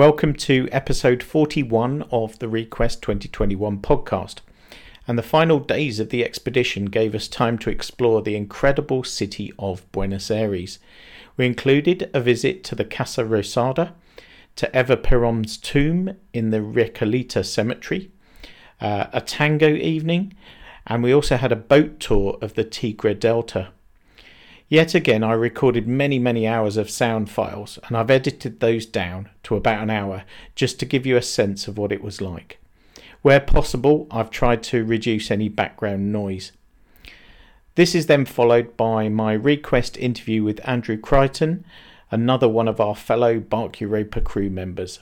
Welcome to episode 41 of the Request 2021 podcast. And the final days of the expedition gave us time to explore the incredible city of Buenos Aires. We included a visit to the Casa Rosada, to Eva Perón's tomb in the Recoleta Cemetery, uh, a tango evening, and we also had a boat tour of the Tigre Delta. Yet again, I recorded many, many hours of sound files and I've edited those down to about an hour just to give you a sense of what it was like. Where possible, I've tried to reduce any background noise. This is then followed by my request interview with Andrew Crichton, another one of our fellow Bark Europa crew members.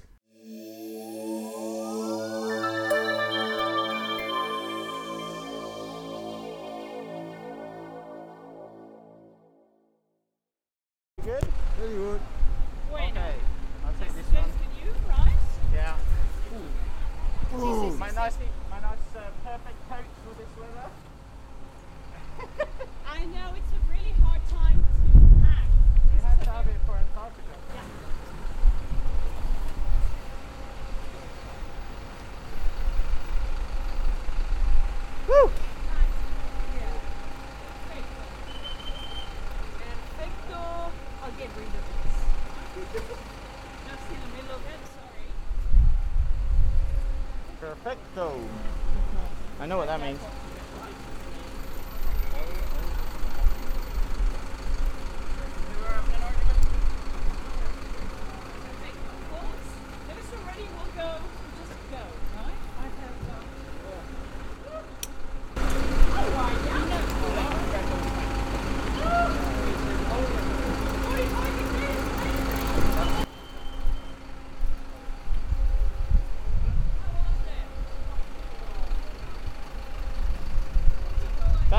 Woo!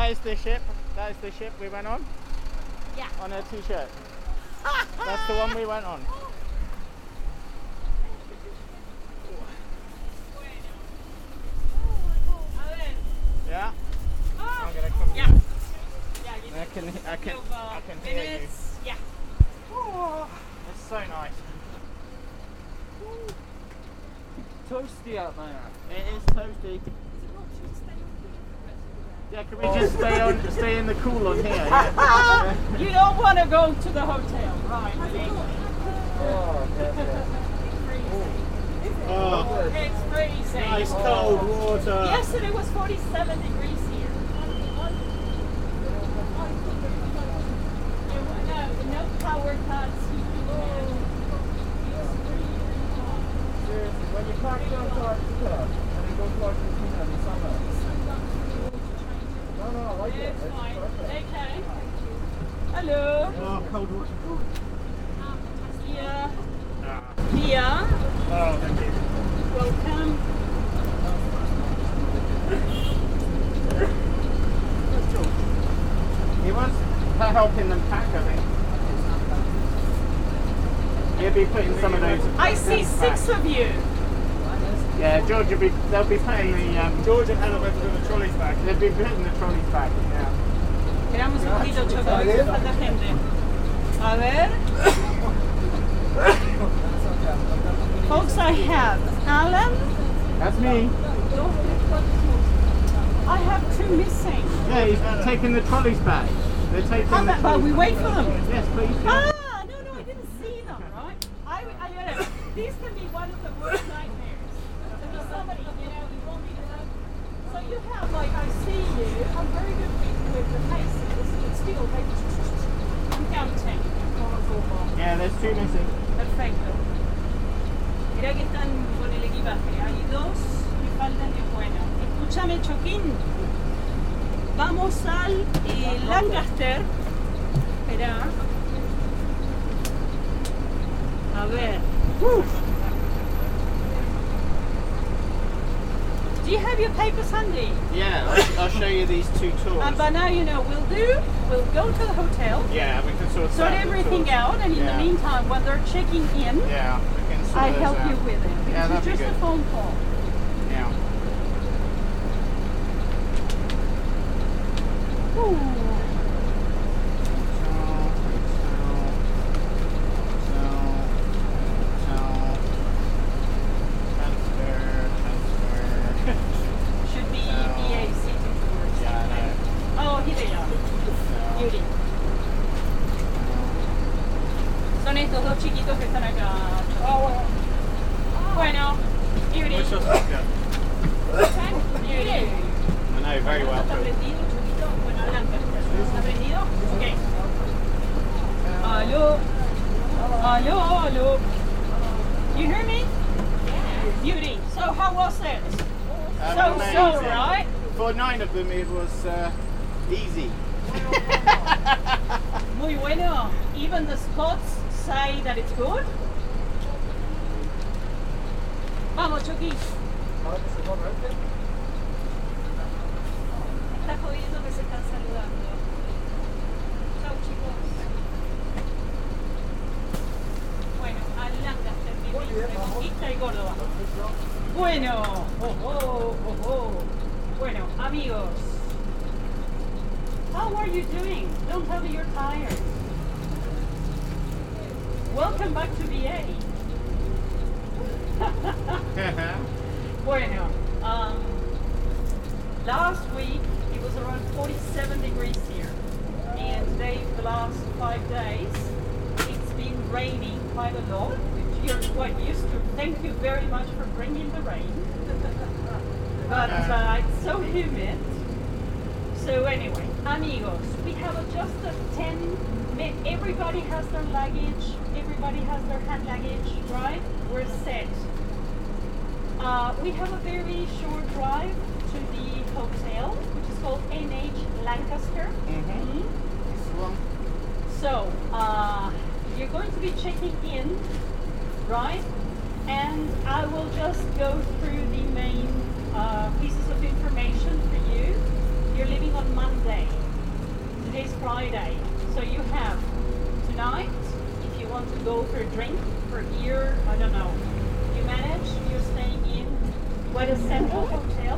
That is the ship. That is the ship we went on. Yeah. On a t-shirt. That's the one we went on. Yeah. I'm gonna come. Yeah. I can. I can. I can hear you. Yeah. It's so nice. Toasty out there. It is toasty. Yeah, can we just stay stay in the cool on here? Yeah. You don't want to go to the hotel, right? Oh, yeah, Oh, It's freezing. nice cold water. Yesterday was 47 degrees here. No, no power cuts. Seriously, when you can't go to Antarctica and then go to Argentina in the summer. No, no, I like it. It's It's fine. Okay. Hello. Oh, cold water. Here. Here. Oh, thank you. Welcome. He wants her helping them pack, I think. He'll be putting some of those. I see six of you. Yeah, George will be. They'll be putting the. Um, George and Hannah went to the trolleys back. they'll be putting the trolleys back. Yeah. Esperamos un poquito, Choco, que falta gente. A ver. Folks, I have Alan. That's me. I have two missing. Yeah, he's taking the trolleys back. They're taking How the about, but we trolleys wait for them. back. Yes, please. yeah. Ah, Missing. Perfecto. Mira que están con el equipaje. Hay dos que faltan de bueno. Escúchame, Choquín. Vamos al eh, Lancaster. Espera. A ver. Do you have your papers handy? Yeah, I'll, I'll show you these two tours. Uh, but now you know, we'll do, we'll go to the hotel, yeah, we can sort sort out the everything tours. out, and in Yeah. the meantime, when they're checking in, Yeah, we can sort I help out. you with it. It's just a phone call. Yeah. Ooh. So how was it? Um, so amazing. so, right? For nine of them, it was uh, easy. Muy bueno. Even the Scots say that it's good. Vamos, Chucky. Bueno, oh, oh, oh, oh. bueno, amigos. How are you doing? Don't tell me you're tired. Welcome back to BA. bueno, um, last week it was around 47 degrees here, and today, the last five days, it's been raining quite a lot, which you're quite used to. Thank you very much for bringing the rain. but uh, it's so humid. So anyway, amigos, we have adjusted 10. mi- Everybody has their luggage. Everybody has their hand luggage, right? We're set. Uh, we have a very short drive to the hotel, which is called NH Lancaster. Mhm. This one. So, uh, you're going to be checking in, right? And I will just go through the main uh, pieces of information for you. You're leaving on Monday. Today's Friday. So you have tonight, if you want to go for a drink, for beer, I don't know. You manage, you're staying in Weather Central Hotel,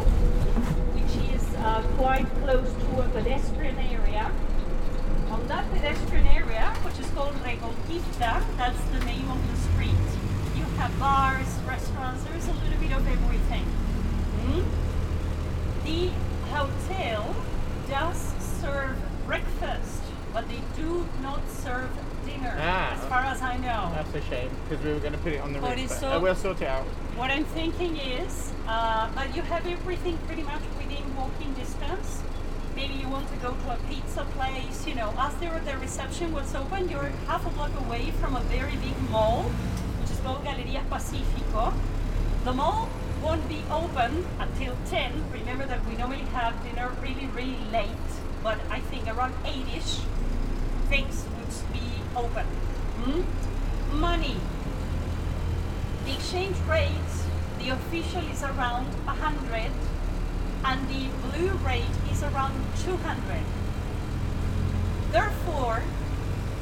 which is uh, quite close to a pedestrian area. On that pedestrian area, which is called Reconquista, that's the name of the street. You have bars, restaurants, there's a little bit of everything. Hmm? The hotel does serve breakfast, but they do not serve dinner, Ah. as far as I know. That's a shame because we were going to put it on the But roof. so- uh, we'll sort it out. What I'm thinking is, uh, but you have everything pretty much within walking distance. Maybe you want to go to a pizza place, you know, After the reception was open. You're half a block away from a very big mall, which is called Galerías Pacífico. The mall won't be open until 10. Remember that we normally have dinner really, really late, but I think around 8ish, things would be open. Hmm? Money. The exchange rate, the official is around 100 and the blue rate is around 200. Therefore,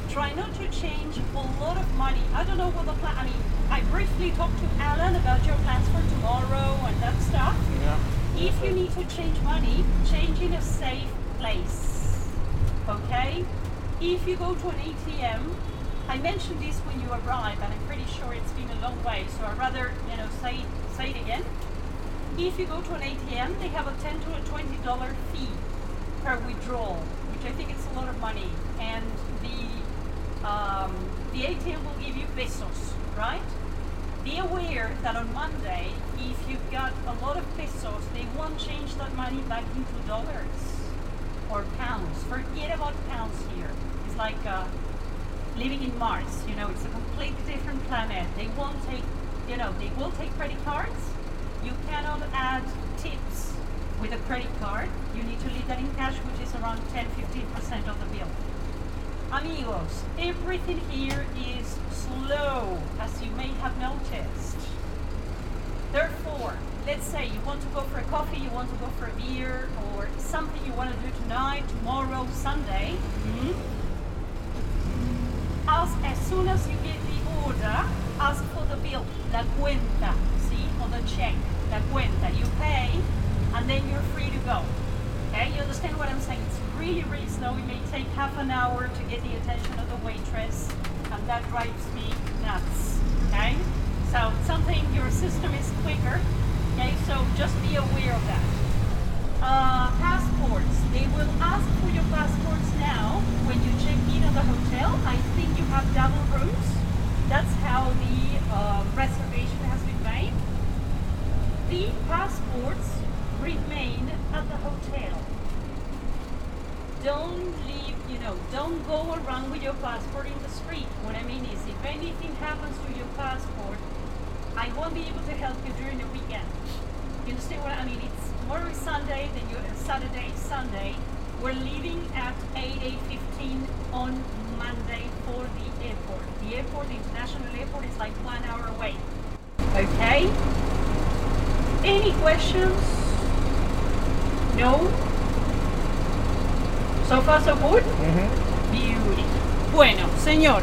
try not to change a lot of money. I don't know what the plan, I mean, I briefly talked to Alan about your plans for tomorrow and that stuff. Yeah. If you need to change money, change in a safe place. Okay? If you go to an ATM, I mentioned this when you arrived, and I'm pretty sure it's been a long way, so I'd rather, you know, say say it again. If you go to an ATM, they have a ten to a twenty dollar fee per withdrawal, which I think it's a lot of money. And the um, the ATM will give you pesos, right? Be aware that on Monday, if you've got a lot of pesos, they won't change that money back into dollars or pounds. Forget about pounds here. It's like uh, living in Mars. You know, it's a completely different planet. They won't take, you know, they will take credit cards. You cannot add tips with a credit card. You need to leave that in cash, which is around 10-15% of the bill. Amigos, everything here is slow, as you may have noticed. Therefore, let's say you want to go for a coffee, you want to go for a beer, or something you want to do tonight, tomorrow, Sunday. Mm-hmm. Ask as soon as you get the order, ask for the bill, la cuenta, see, or the check, la cuenta. You pay, and then you're free to go. Okay, you understand what I'm saying? It's really, really slow. It may take half an hour to get the attention of the waitress, and that drives me nuts. Okay, so something your system is quicker. Okay, so just be aware of that. Uh, passports. They will ask for your passports now when you check in at the hotel. I think you have double rooms. That's how the uh, reservation has been made. The passports remain at the hotel. Don't leave, you know, don't go around with your passport in the street. What I mean is, if anything happens to your passport, I won't be able to help you during the weekend. You understand what I mean? It's tomorrow is Sunday, then you uh, Saturday is Sunday. We're leaving at 8 8:15 on Monday for the airport. The airport, the international airport, is like one hour away. Okay. Any questions? No. So far so good. Mm -hmm. Beauty. Bueno, señor.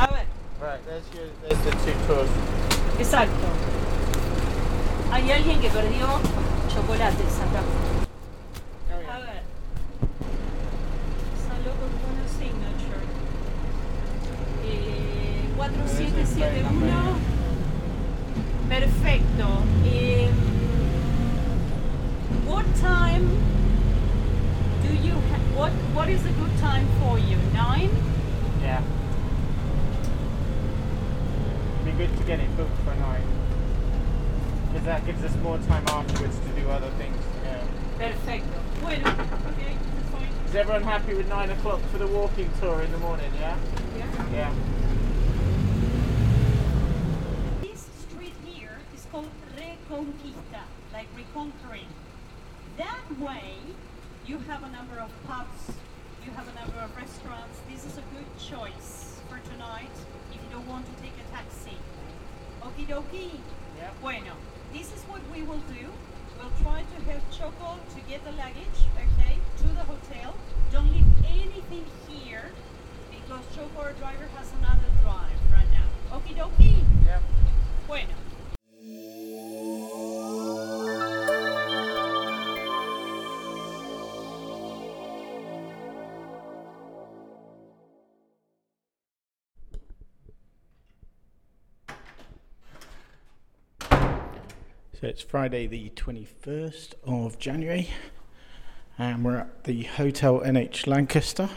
A ver. Right, there's your, there's the two tours. Exacto. Hay alguien que perdió chocolates acá. A ver. Salió con una signature. Eh, 4771. Perfecto. Eh, what time do you ha- what what is a good time for you? Nine? Yeah. Good to get it booked for nine. Because that gives us more time afterwards to do other things. Yeah. Perfecto. Bueno, okay, fine. Is everyone happy with nine o'clock for the walking tour in the morning? Yeah. Yeah. Yeah. This street here is called Reconquista, like reconquering. That way, you have a number of pubs, you have a number of restaurants. This is a good choice for tonight if you don't want to take a taxi. Okie dokie. Yeah. Bueno, this is what we will do. We'll try to help Choco to get the luggage, okay, to the hotel. Don't leave anything here because Choco, our driver, has another drive right now. Okie dokie. Yeah. Bueno. So it's Friday, the 21st of January, and we're at the Hotel NH Lancaster.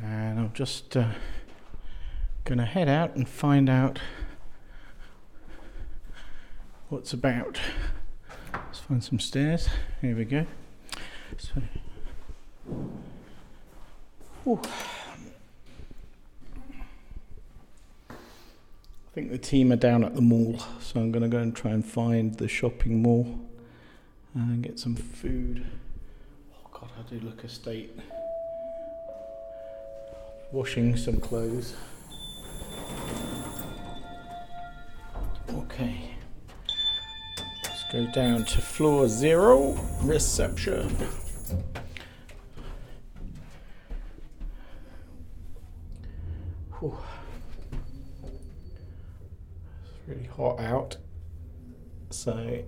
And I'm just uh, going to head out and find out what's about. Let's find some stairs. Here we go. So, Whew. Think the team are down at the mall, so I'm going to go and try and find the shopping mall and get some food. Oh God, I do look a state. Washing some clothes. Okay. Let's go down to floor zero, reception. Whew. Really hot out. So I've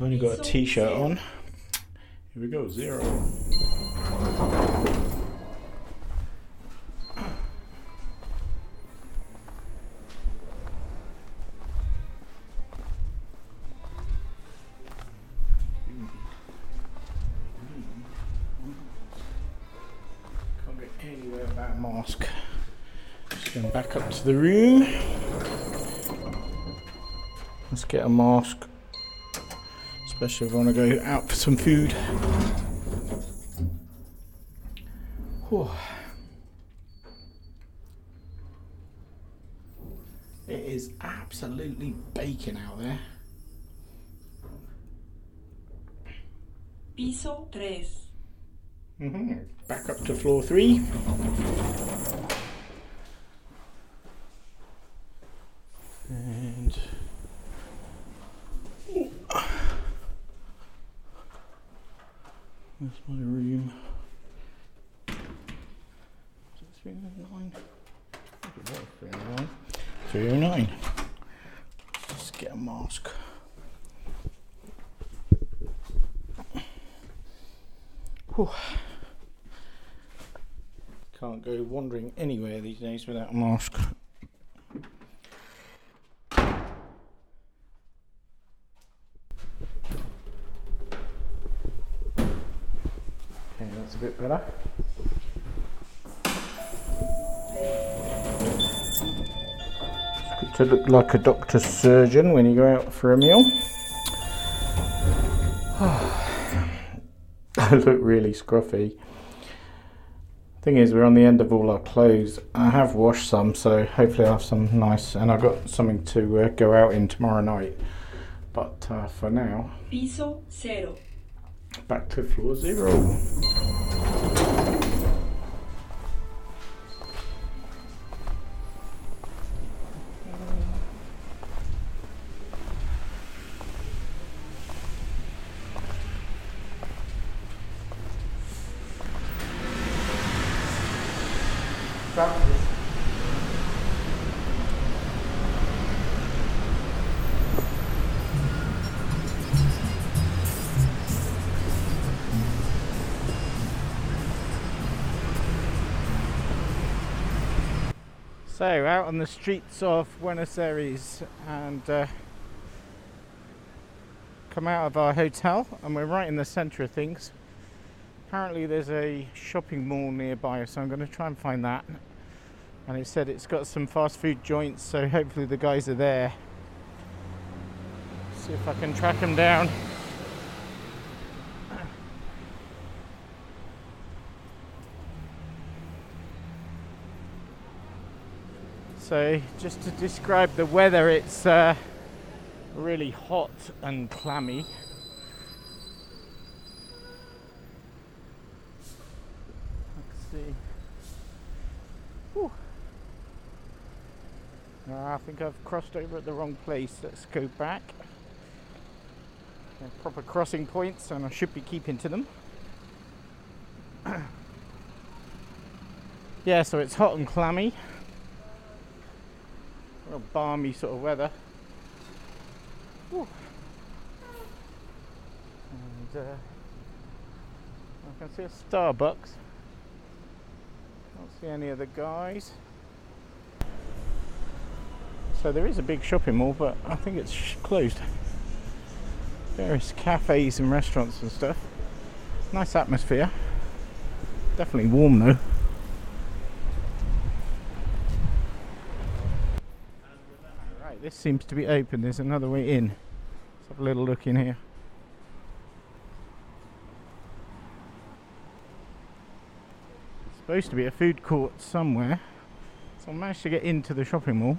only got a t-shirt on. Here we go, zero. Can't get anywhere without a mask back up to the room. Let's get a mask, especially if I want to go out for some food. Whew. It is absolutely baking out there. Piso 3. Mm -hmm. Back up to floor 3. Without a mask. Okay, that's a bit better. To look like a doctor's surgeon when you go out for a meal. I look really scruffy. Thing is, we're on the end of all our clothes. I have washed some, so hopefully I'll have some nice, and I've got something to uh, go out in tomorrow night. But uh, for now, Piso cero. back to floor zero. So, out on the streets of Buenos Aires and uh, come out of our hotel, and we're right in the centre of things. Apparently, there's a shopping mall nearby, so I'm going to try and find that. And it said it's got some fast food joints, so hopefully, the guys are there. See if I can track them down. So, just to describe the weather, it's uh, really hot and clammy. Let's see. Whew. No, I think I've crossed over at the wrong place. Let's go back. Proper crossing points, and I should be keeping to them. yeah, so it's hot and clammy real balmy sort of weather. And uh, I can see a Starbucks. Don't see any of the guys. So there is a big shopping mall, but I think it's sh- closed. Various cafes and restaurants and stuff. Nice atmosphere. Definitely warm though. This seems to be open. There's another way in. Let's have a little look in here. It's supposed to be a food court somewhere. So I managed to get into the shopping mall.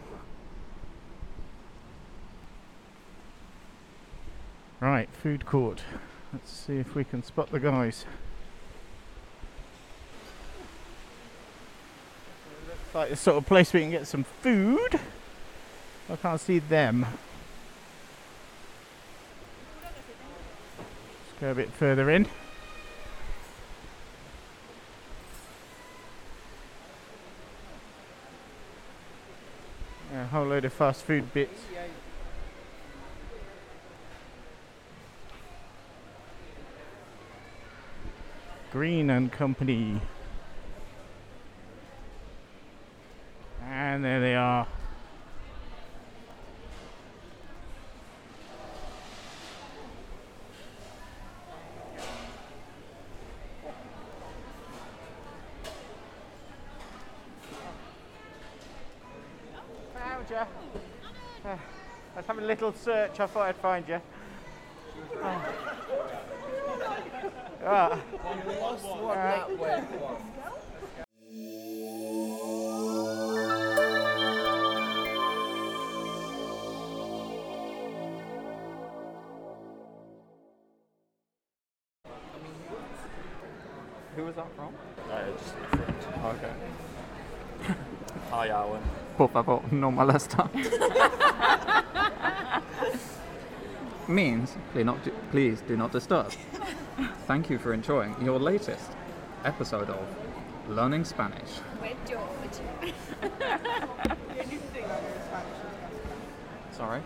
Right, food court. Let's see if we can spot the guys. Looks like the sort of place we can get some food. I can't see them. Let's go a bit further in. A whole load of fast food bits. Green and Company. I was having a little search. I thought I'd find you. Oh. Ah. Alright. Who was that from? Uh, just a friend. Okay. Hi, Alan. Por favor, no molesta. Means, please, not, please do not disturb. Thank you for enjoying your latest episode of Learning Spanish. With George. The I know in Spanish is Sorry?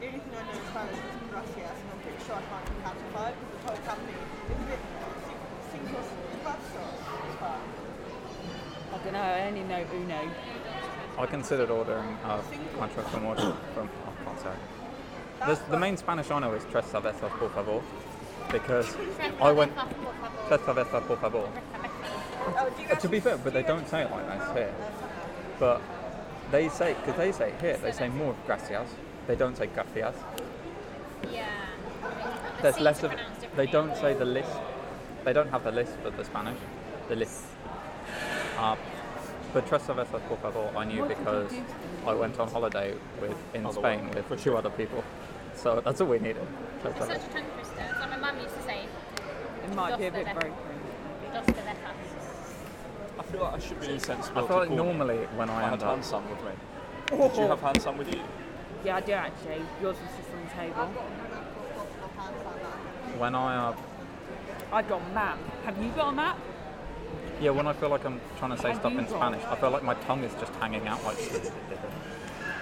the only thing I know in Spanish is gracias, and I'm pretty sure I can't do Captify because the whole company is a bit cinco cuatro. I don't know, I only know Uno. I considered ordering a contract from order from, I can't say. The, the main Spanish I know is Tres cervezas, por favor. Because I went. Tres cervezas, por favor. Oh, to be fair, but they don't say it like that here. But they say, because they say here, they say more gracias. They don't say gracias. Yeah. There's less of. They don't say the list. They don't have the list for the Spanish. The list. Uh, but Tres Cervezas Por Favor I knew because I went on holiday with in Spain with two other people. So that's all we needed. Tres It's such a tongue twister. It's like my mum used to say, It might be a bit Dos broken. dos. I feel like I should be insensible. I feel like to call me. normally when I I had end up, hand sun with me. Did you have hand sun with you? Yeah, I do actually. Yours was just on the table. when I uh, I've got a map. Have you got a map? Yeah, when I feel like I'm trying to say Have stuff in Spanish, I feel like my tongue is just hanging out like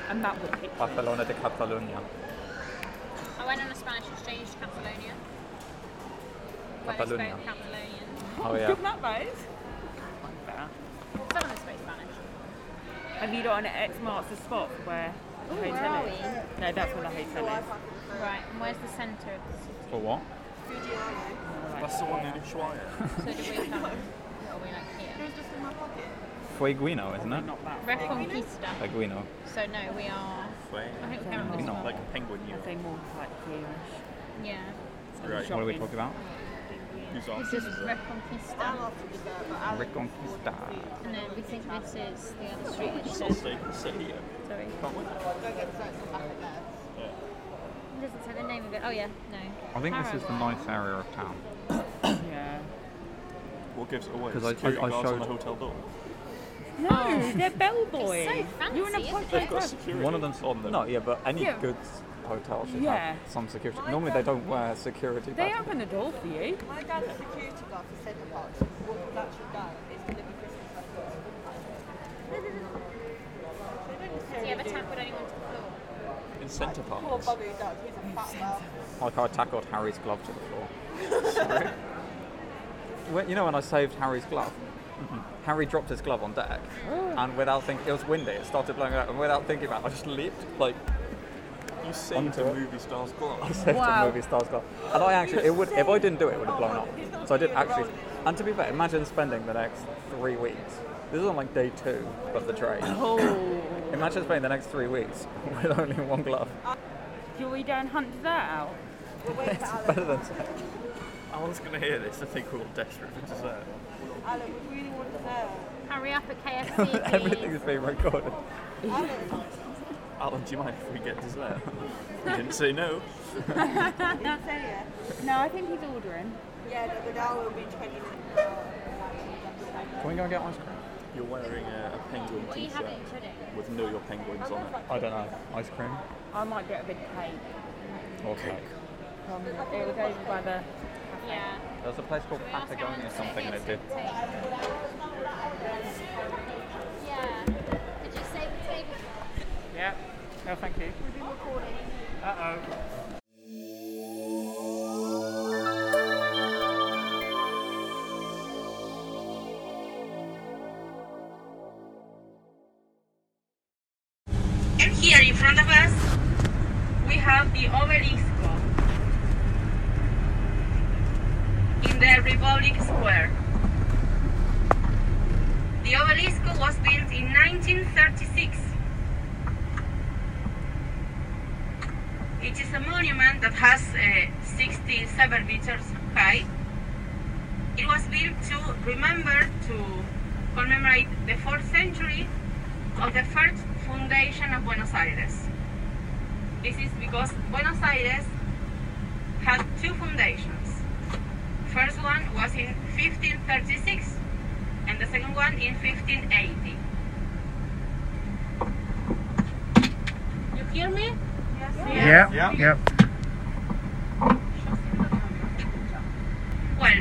And that would pick. Barcelona de Catalunya. I went on a Spanish exchange to Catalonia. Where they Catalonia. spoke Catalonian. Oh yeah. Good map, that is. Some of them spoke Spanish. Have you got an X marks the spot where the Ooh, where hotel are is? we? No, that's where the hotel is. Right, and where's the centre of the city? For what? That's the one in Ushuaia. So do we come? Or are we like here? Fueguino, isn't it? Not that. Reconquista. Fueguino. So no, we are. Way. I think we're on this No. one. Like a penguin, you I'd say more like here-ish. Yeah. Right. What are we talking about? Who's This after is dessert? Reconquista. Reconquista. And then we think this is the other street. It Just says. stay, sit here. Sorry. Can't we? It doesn't say the name of it. Oh yeah, no. I think this is the Paraguay. nice area of town. Yeah. What gives it away? 'Cause I- Security I- I guards on showed- the hotel door. No, oh. they're bellboys. It's so You're in a fancy, isn't podcast. They've got security One of them's on them. No, yeah, but any Yeah. good hotel should Yeah. have some security. Normally they don't wear security They badges. open the door for you. My dad's a security guard for Centre Park, so what we've actually done is deliver Christmas presents. Do you ever tackled anyone to the floor? In Centre Poor Parks. does, he's a fat bastard. Like I tackled Harry's glove to the floor. Sorry. When- you know when I saved Harry's glove? Harry dropped his glove on deck, oh. and without thinking, it was windy. It started blowing out, and without thinking about, it, I just leaped like You saved Onto a it. movie star's glove. I glove. saved Wow. a movie star's glove. And I actually, it would, if I didn't do it, it would have blown up. So I did actually. And to be fair, imagine spending the next three weeks. This is on like day two of the trade. Oh. Imagine spending the next three weeks with only one glove. Uh, Shall we go and hunt dessert out? It's better than Alan's going to hear this. I think we're all desperate for dessert. Alan, we really want dessert. Hurry up at KFC, everything is being recorded. Alan, Alan, do you mind if we get dessert? you didn't say no. did you say yeah? No, I think he's ordering. Yeah, the but now will be 20 minutes. Can we go and get ice cream? You're wearing a, a penguin What t-shirt with Know Your Penguins on it. I don't know. Ice cream I might get a big cake. or cake? From, it was over by the. Yeah. There's a place called Patagonia or something, and it did. Yeah. Did you save the table? Yeah. No, thank you. Uh oh. In 1536 and the second one in 1580. You hear me? Yeah. Yeah. Yep. Well,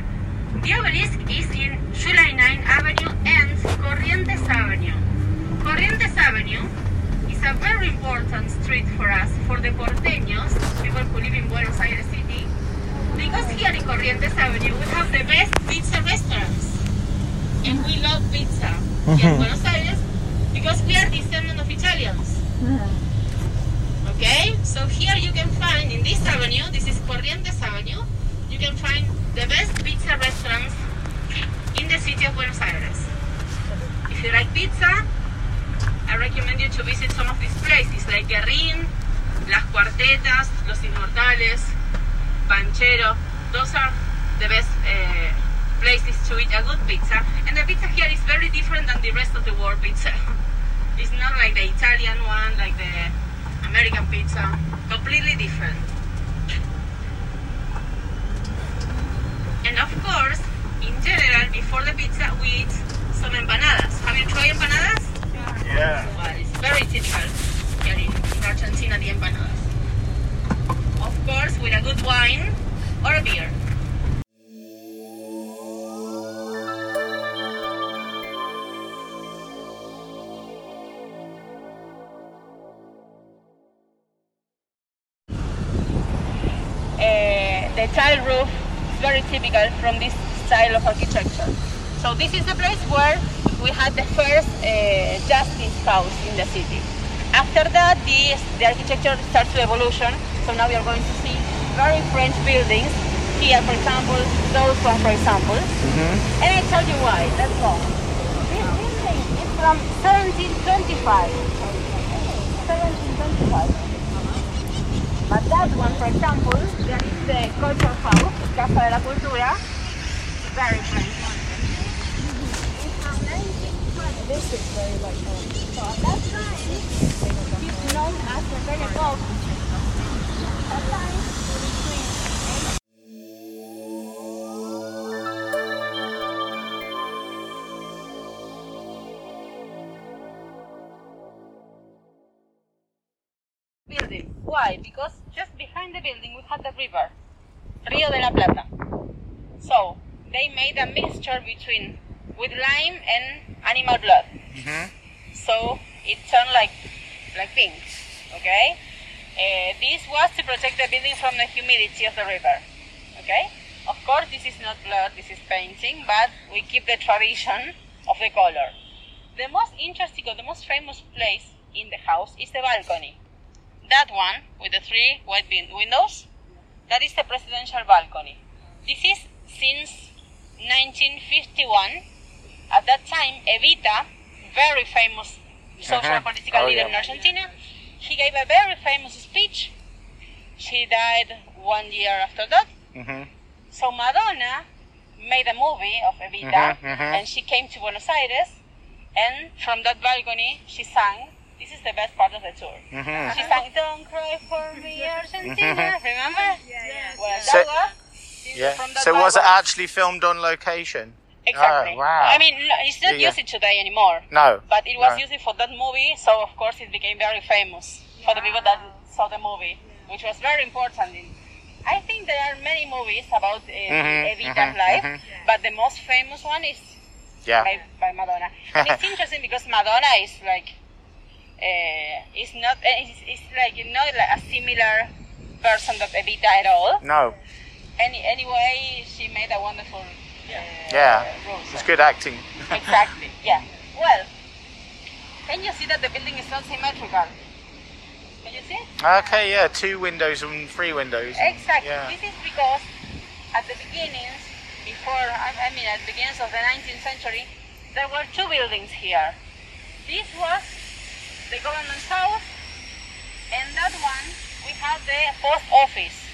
the obelisk is in July 9 Avenue and Corrientes Avenue. Corrientes Avenue is a very important street for us, for the porteños, people who live in Buenos Aires City, because here in Corrientes Avenue we have the best pizza restaurants. And we love pizza here in Buenos Aires because we are descendants of Italians. Okay, so here you can find in this avenue, this is Corrientes Avenue, you can find the best pizza restaurants in the city of Buenos Aires. If you like pizza, I recommend you to visit some of these places like Guerrín, Las Cuartetas, Los Inmortales, Banchero. Those are the best uh, places to eat a good pizza. And the pizza here is very different than the rest of the world pizza. it's not like the Italian one, like the American pizza. Completely different. And of course, in general, before the pizza, we eat some empanadas. Have you tried empanadas? Yeah. Well, it's very typical here in, in Argentina, the empanadas. Course, with a good wine or a beer. Uh, the tile roof is very typical from this style of architecture. So this is the place where we had the first uh, justice house in the city. After that, the, the architecture starts to evolution. So now we are going to see very French buildings. Here, for example, those one, for example. Mm-hmm. And I tell you why. Let's go. This building is from 1725. 1725. But that one, for example, there is the culture house, Casa de la Cultura, very French. This is very like um, so as the very building. Why? Because just behind the building we had the river, Rio de la Plata. So they made a mixture between with lime and animal blood. So it turned like like pink. Okay. Uh, this was to protect the building from the humidity of the river. Okay. Of course, this is not blood. This is painting, but we keep the tradition of the color. The most interesting or the most famous place in the house is the balcony. That one with the three white win- windows, that is the presidential balcony. This is since 1951. At that time, Evita, very famous social Uh-huh. political Oh, leader yeah. in Argentina, she gave a very famous speech. She died one year after that. hmm So Madonna made a movie of Evita, Mhm, mhm. and she came to Buenos Aires, and from that balcony she sang. This is the best part of the tour. Mhm. She sang "Don't Cry for Me, Argentina." Mhm. Remember? Yeah, yeah. Well, So- that was Yeah. from that So was it actually filmed on location? Exactly. Oh, wow. I mean, it's not Yeah, used today anymore. No. But it was no. used for that movie, so of course it became very famous for the people that saw the movie, which was very important. In, I think there are many movies about uh, Mhm, Evita's mhm, life, mhm. but the most famous one is Yeah. by, by Madonna. and it's interesting because Madonna is like, uh, is not, uh, it's, it's like not like a similar person that Evita at all. No. Any, anyway, she made a wonderful. Yeah. role. It's good acting. exactly. Yeah. Well, can you see that the building is not symmetrical? Can you see? Okay, yeah, two windows and three windows. Exactly. Yeah. This is because at the beginnings, before I, mean at the beginnings of the 19th century, there were two buildings here. This was the government house, and that one we had the post office.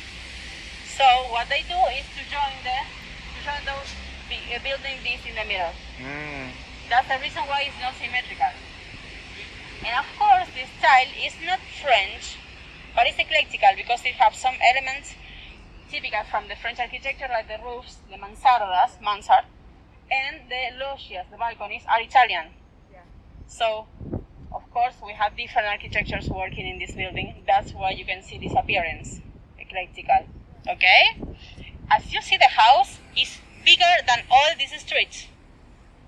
So what they do is to join the to join those bi- uh, building this in the middle. Mm. That's the reason why it's not symmetrical. And of course, this style is not French, but it's eclectical because it has some elements typical from the French architecture, like the roofs, the mansardas, mansard, and the loggias, the balconies, are Italian. So, of course, we have different architectures working in this building. That's why you can see this appearance, eclectical. Okay? As you see, the house is bigger than all these streets.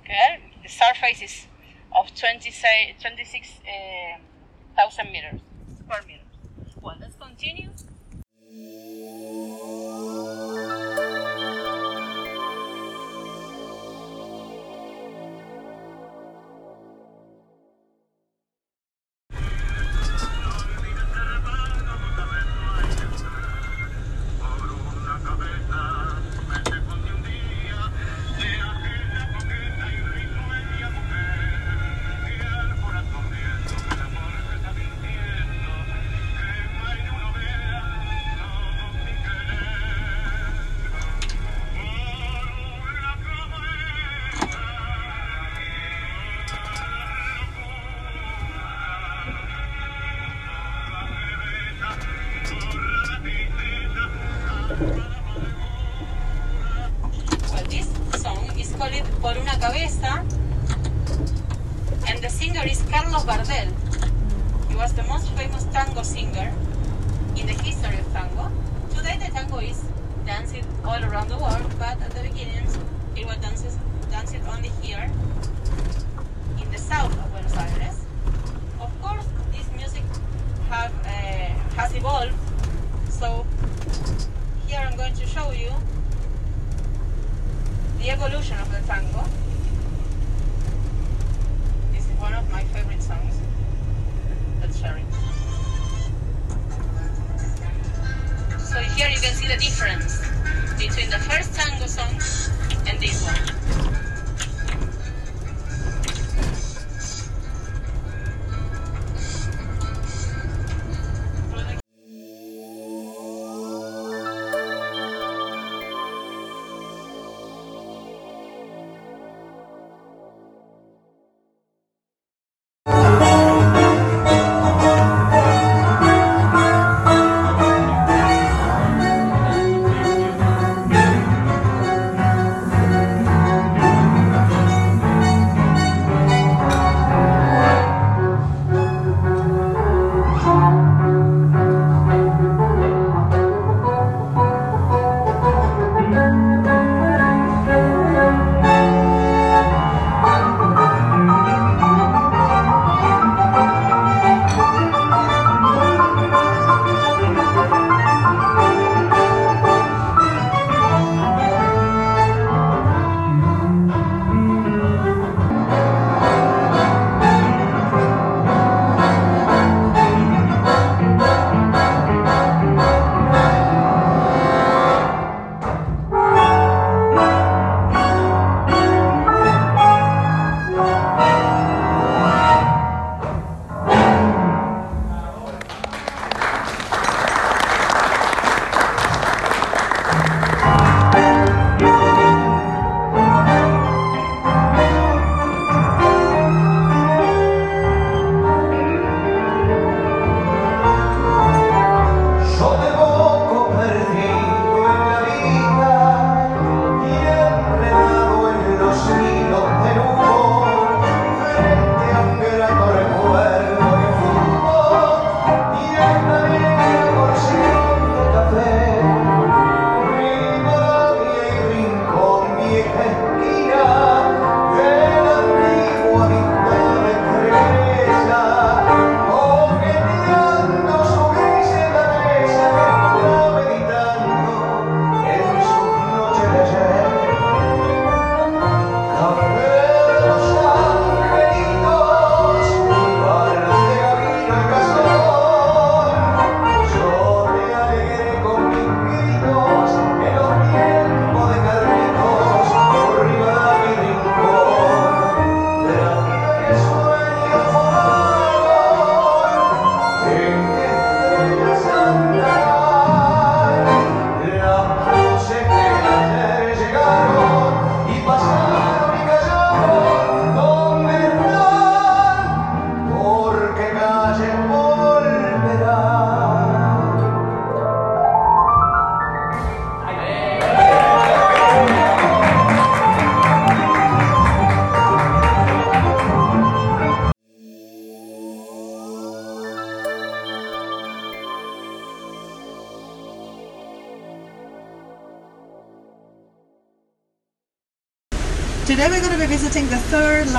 Okay? The surface is of 20, say, 26,000 eh, meters, square meters. Well, let's continue. Solid por una cabeza. And the singer is Carlos Gardel. He was the most famous tango singer in the history of tango. Today the tango is danced all around the world, but at the beginning it was danced, danced only here in the south of Buenos Aires. Of course, this music have, uh, has evolved, so here I'm going to show you the evolution of the tango. This is one of my favorite songs. Let's share it. So here you can see the difference between the first tango song and this one.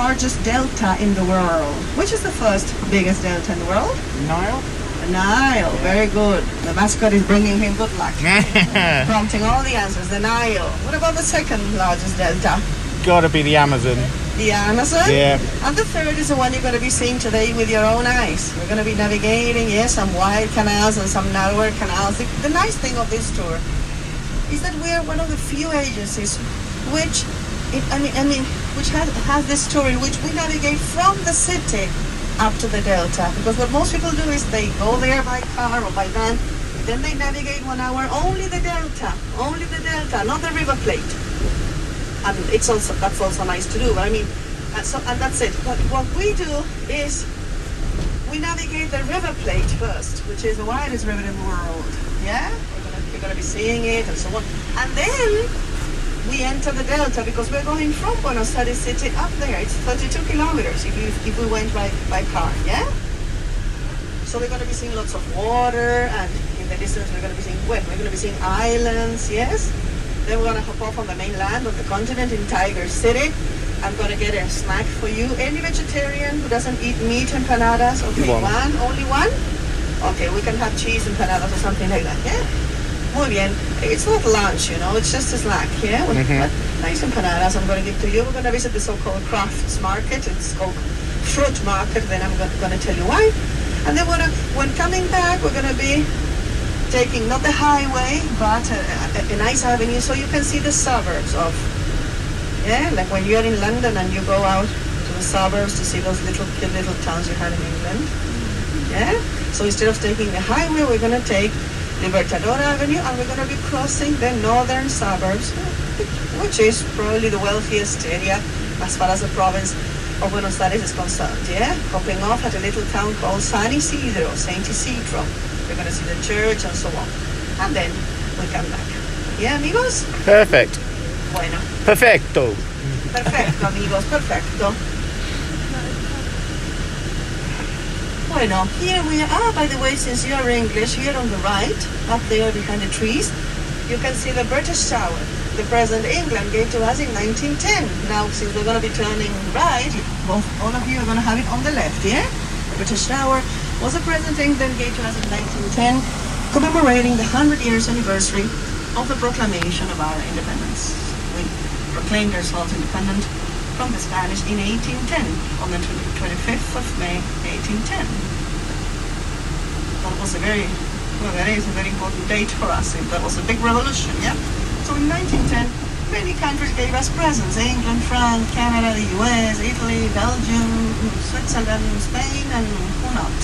Largest delta in the world. Which is the first biggest delta in the world? Nile? The Nile. Very good. The mascot is bringing him good luck. Prompting all the answers. The Nile. What about the second largest delta? Gotta be the Amazon. The Amazon? Yeah. And the third is the one you're going to be seeing today with your own eyes. We're going to be navigating, yes, some wide canals and some narrower canals. The, the nice thing of this tour is that we're one of the few agencies which, it, I mean, I mean, which has, has this story, which we navigate from the city up to the delta. Because what most people do is they go there by car or by van, then they navigate one hour only the delta, only the delta, not the river plate and it's also that's also nice to do. But I mean, and so and that's it. But what we do is we navigate the river plate first, which is the widest river in the world. Yeah, we're gonna be seeing it and so on, and then we enter the delta because we're going from Buenos Aires city up there. It's 32 kilometers if you if we went by by car. Yeah. So we're going to be seeing lots of water, and in the distance we're going to be seeing? We're going to be seeing islands, yes? Then we're going to hop off on the mainland of the continent in Tigre City. I'm going to get a snack for you. Any vegetarian who doesn't eat meat empanadas? Okay, One. one, only one? Okay, we can have cheese empanadas or something like that, yeah? Muy bien. It's not lunch, you know, it's just a snack, yeah? With Mhm. but nice empanadas I'm going to give to you. We're going to visit the so-called crafts market. It's called fruit market. Then I'm going to tell you why. And then when, when coming back, we're going to be taking not the highway, but a, a, a nice avenue so you can see the suburbs of, yeah, like when you're in London and you go out to the suburbs to see those little little towns you had in England. Yeah? So instead of taking the highway, we're going to take Libertador Avenue and we're going to be crossing the northern suburbs, which is probably the wealthiest area as far as the province of Buenos Aires is concerned. Yeah? Hopping off at a little town called San Isidro, Saint Isidro. We're going to see the church and so on. And then we come back. Yeah, amigos? Perfect. Bueno. Perfecto. Perfecto, amigos, perfecto. Here we are. By the way, since you are English, here on the right, up there behind the trees, you can see the British Tower. The present England gave to us in 1910. Now, since we're going to be turning right, both, all of you are going to have it on the left, yeah? The British Tower was a present England gave to us in 1910, commemorating the 100 years anniversary of the proclamation of our independence. We proclaimed ourselves independent from the Spanish in 1810, on the 25th of May 1810. That was a very, well, that is a very important date for us. That was a big revolution, yeah? So in 1910, many countries gave us presents. England, France, Canada, the US, Italy, Belgium, Switzerland, Spain, and who not?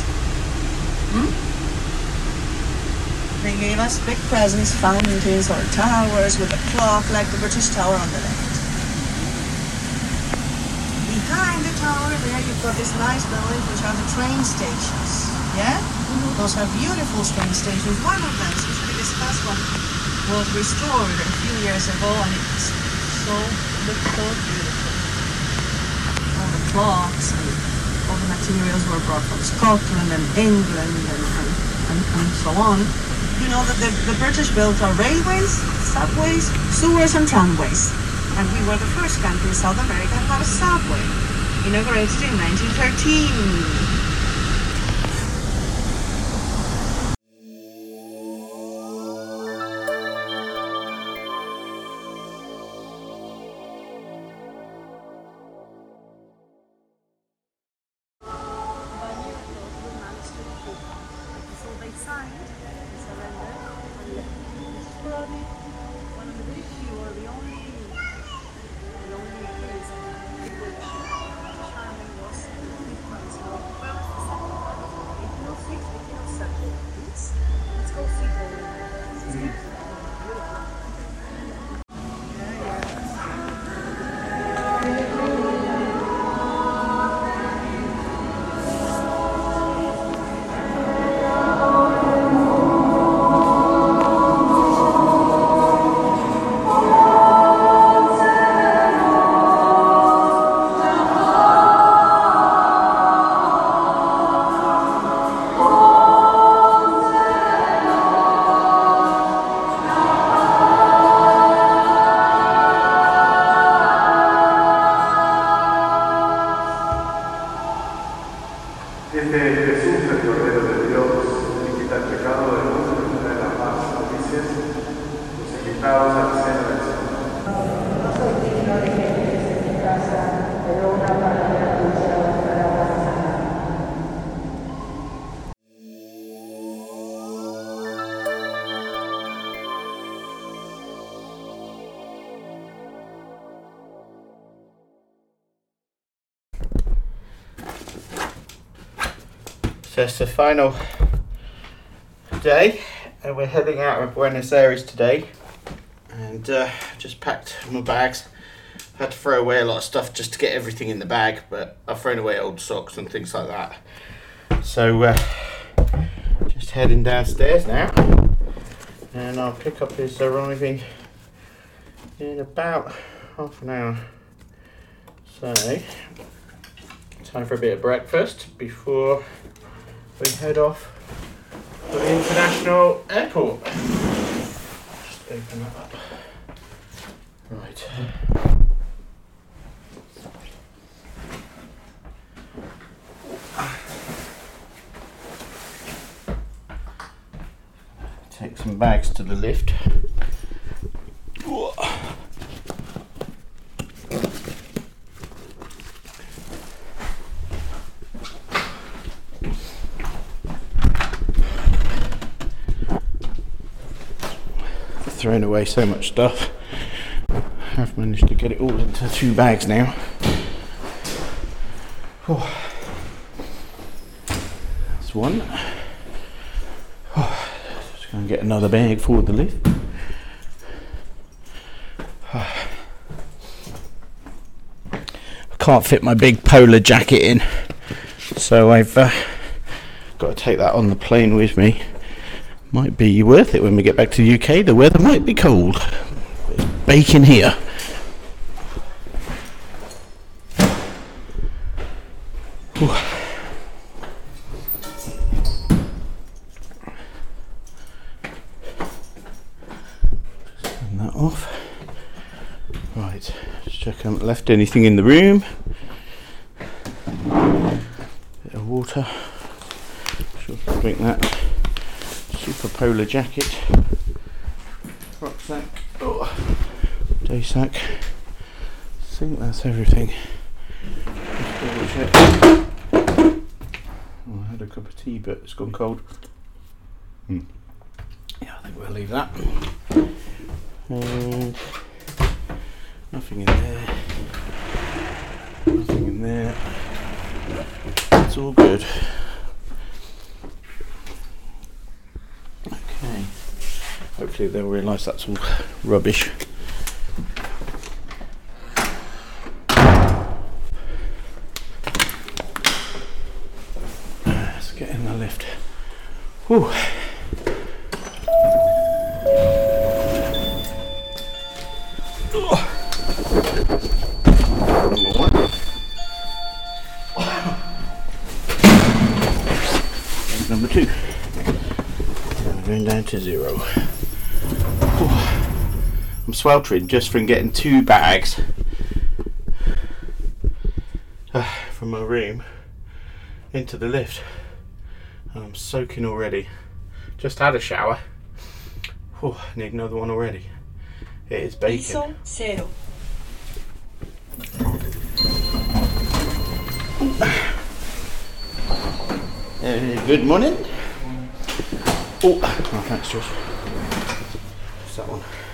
Hmm? They gave us big presents, fountains or towers with a clock like the British Tower on the left. Behind the tower there you've got this nice building which are the train stations. Yeah? Those are beautiful train stations. One of them, since we discussed one, was restored a few years ago and it's so looked so beautiful. All the clocks and all the materials were brought from Scotland and England and, and, and, and so on. You know that the, the British built our railways, subways, sewers and tramways. And we were the first country in South America to have a subway, inaugurated in 1913. So it's the final day, and we're heading out of Buenos Aires today. And uh, just packed my bags. Had to throw away a lot of stuff just to get everything in the bag, but I've thrown away old socks and things like that. So uh, just heading downstairs now, and our pickup is arriving in about half an hour. So time for a bit of breakfast before head off for the international airport. Just open that up. Right. Take some bags to the lift. Thrown away so much stuff. I've managed to get it all into two bags now. Whew. That's one. Oh, just going to get another bag for the lift. I can't fit my big polar jacket in, so I've uh, got to take that on the plane with me. Might be worth it when we get back to the UK. The weather might be cold. It's baking here. Whew. Turn that off. Right, just check I haven't left anything in the room. Bit of water. Sure to drink that. Super polar jacket. Rucksack. Oh. Day sack. I think that's everything. Oh, I had a cup of tea, but it's gone cold. Hmm. Yeah, I think we'll leave that. And nothing in there. Nothing in there. It's all good. Hopefully they'll realise that's all rubbish. Let's get in the lift. Whew. Number two. And going down to zero. Sweltering just from getting two bags uh, from my room into the lift. And I'm soaking already. Just had a shower. Whew, need another one already. It is baking. Cero. Uh, good morning. Oh, oh thanks, Josh. What's that one?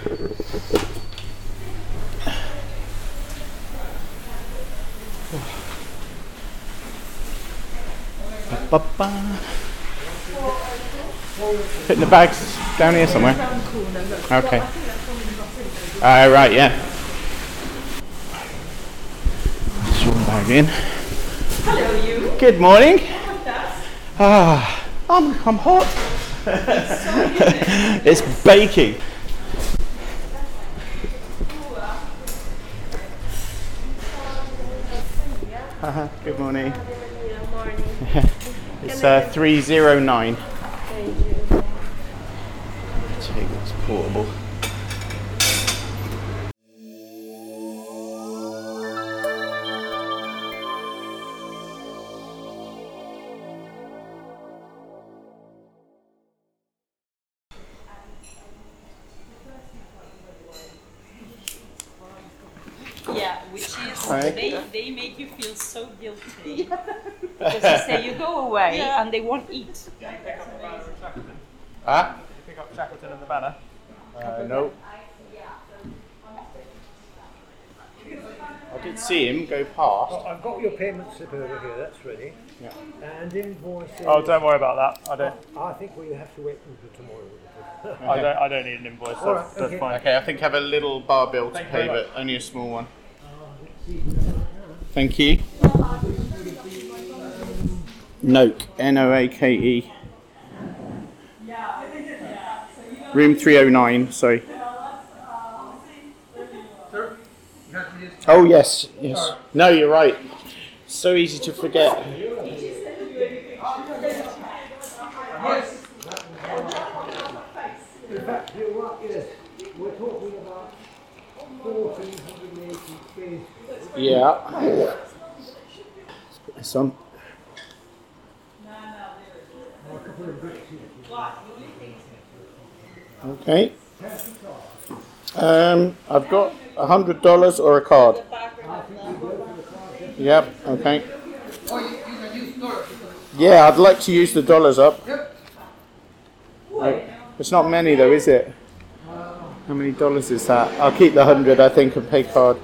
Putting the bags down here somewhere. Okay. Uh, right, yeah. Throw the bag in. Hello, you. Good morning. Ah, I'm, I'm hot. it's baking. Haha, Good morning. it's uh, 309. Take this portable. Yeah, which is Right. they, they make you feel so guilty because they say you go away Yeah. and they won't eat. Ah? Pick up Shackleton and the banner. Uh, no. I did see him go past. Oh, I've got your payment slip over here, that's ready. Yeah. And invoices. Oh, don't worry about that. I don't. I think we have to wait until tomorrow. I don't. I don't need an invoice. That's, All right, that's okay. fine. Okay, I think I have a little bar bill to Thank you pay, very but only a small one. Thank you. Noake, N O A K E. Room 309, sorry. Oh, yes, yes. No, you're right. So easy to forget. Yeah. Some. Okay. Um, I've got a hundred dollars or a card. Yep. Okay. Yeah, I'd like to use the dollars up. Right. It's not many though, is it? How many dollars is that? I'll keep the hundred, I think, and pay card.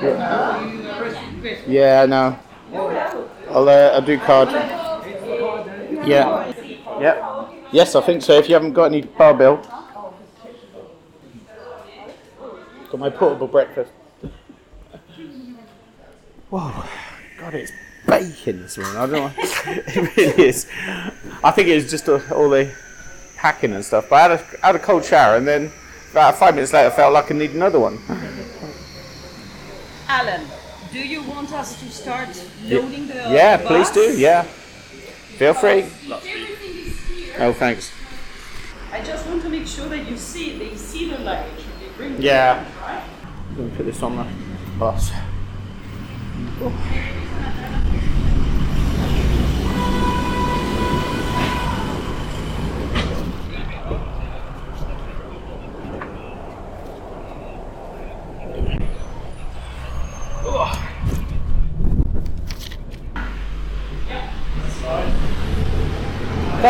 Yeah, yeah know. I'll, uh, I'll do card. Yeah. Yep. Yes, I think so. If you haven't got any bar bill. Got my portable breakfast. Whoa, God, it's baking this morning. I don't know. it really is. I think it was just all all the hacking and stuff. But I had a, I had a cold shower and then about five minutes later I felt like I need another one. Alan, do you want us to start loading the yeah, the please do. Yeah. Feel free. Oh, thanks. I just want to make sure that you see they see the luggage. They bring Yeah. luggage, right? Let me put this on the bus.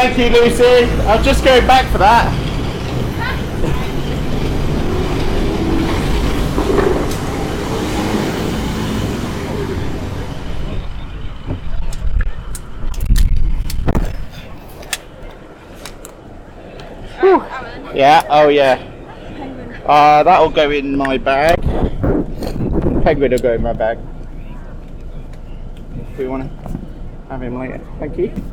Thank you, Lucy. I'll just go back for that. Yeah, oh yeah. Uh, that'll go in my bag. Penguin will go in my bag. If we want to have him later. Thank you.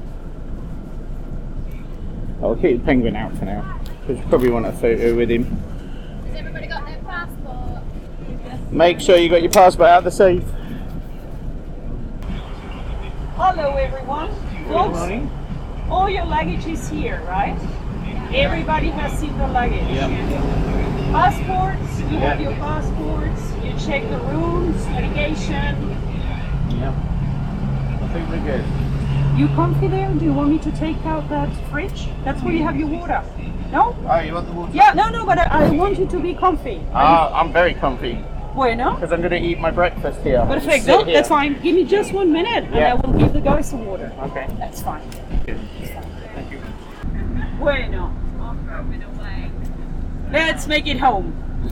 I'll keep the penguin out for now. Because you probably want a photo with him. Has everybody got their passport? Make sure you got your passport out of the safe. Hello everyone. Folks, all your luggage is here, right? Everybody has seen the luggage. Passports, you have your passports, you check the rooms, medication. Yeah. I think we're good. You comfy there? Do you want me to take out that fridge? That's where you have your water. No? Oh, you want the water? Yeah, no, no, but I, I want you to be comfy. Ah, I'm very comfy. Bueno. Because I'm going to eat my breakfast here. Perfect. No, here. that's fine. Give me just one minute and Yeah. I will give the guys some water. Okay. That's fine. Thank you. Bueno. Let's make it home.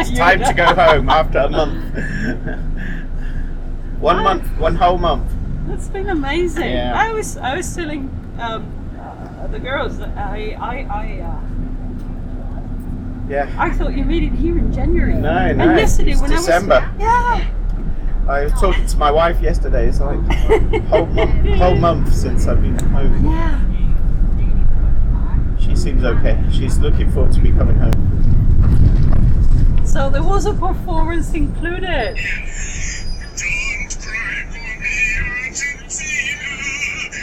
It's time to go home after a month. one month, one whole month. That's been amazing. Yeah. I was I was telling um, uh, the girls that I I I, uh, Yeah. I thought you made it here in January. No, no. And yesterday it's when December. I was yeah. I was talking to my wife yesterday. It's like whole month, whole month since I've been home. Yeah. She seems okay. She's looking forward to me coming home. So there was a performance included.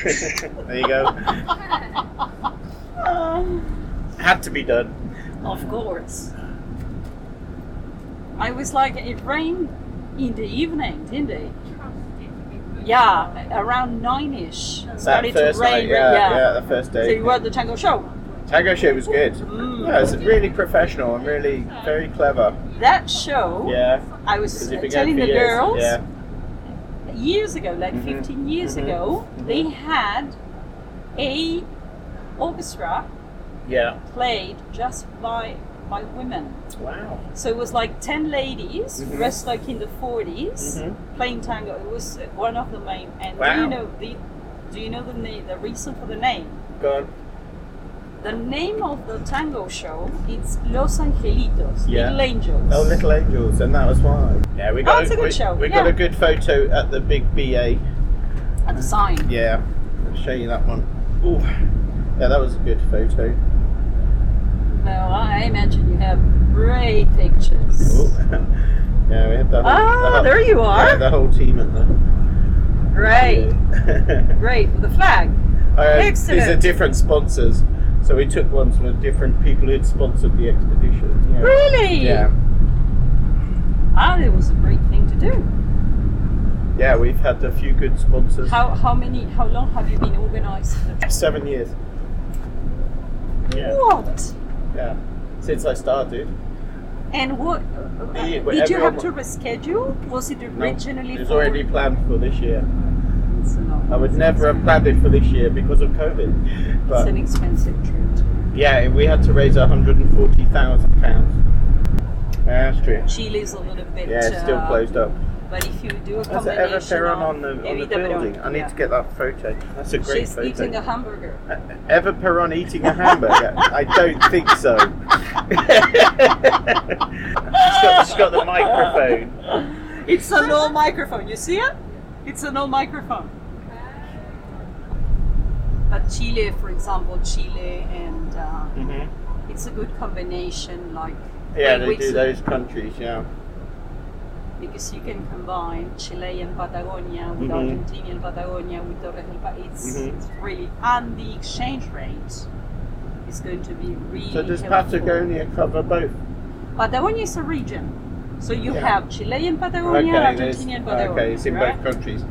There you go. Um, Had to be done. Of course. I was like, it rained in the evening, didn't it? Yeah, around nine ish. That Started first to rain. night, yeah, yeah, the first day. So you were at the tango show. Tango show was good. Mm. Yeah, it's really professional and really very clever. That show, Yeah. I was telling the years. girls Yeah. years ago, like Mhm. 15 years Mhm. ago, they had a orchestra Yeah. played just by by women. Wow. So it was like 10 ladies Mhm. dressed like in the 40s Mhm. playing tango. It was one of the main. And do you know the do you know the name, the reason for the name? Go on. The name of the tango show is Los Angelitos, Yeah. Little Angels. Oh, Little Angels, and that was why. Yeah, we got. Oh, it's a good we, show, We yeah. got a good photo at the big BA. At the sign. Yeah, I'll show you that one. Ooh, yeah, that was a good photo. Well, I imagine you have great pictures. Ooh. yeah, we had whole. Ah, the whole- there you are. Yeah, the whole team at the. Great, great with the flag. Uh, These are different sponsors. So we took ones from different people who'd sponsored the expedition. Yeah. Really? Yeah. Ah, it was a great thing to do. Yeah, we've had a few good sponsors. How how many? How long have you been organising the Seven years. Yeah. What? Yeah. Since I started. And what? Yeah, did you have to reschedule? Was it originally? No? It was already planned for this year. It's, a lot. I would never have planned it for this year because of COVID. it's an expensive trip. yeah, we had to raise £140,000. Yeah, that's true. Chile is a little bit. Yeah, it's still uh, closed up. But if you do a an combination Eva Peron of on the, on the building. I need yeah. to get that photo. That's a great She's photo. eating a hamburger. Eva Peron eating a hamburger? I don't think so. she's, got, she's got the microphone. It's an old microphone. You see it? It's an old microphone. But Chile, for example, Chile and uh, Mhm. it's a good combination. Like Yeah, they do those countries, yeah. Because you can combine Chilean Patagonia with Mhm. Argentinian Patagonia with Torres del Paine. It's, Mhm. it's really and the exchange rate is going to be really. So does helpful. Patagonia cover both? Patagonia is a region, so you Yeah. have Chilean Patagonia, there's- Argentinian Patagonia. okay, it's in right? both countries.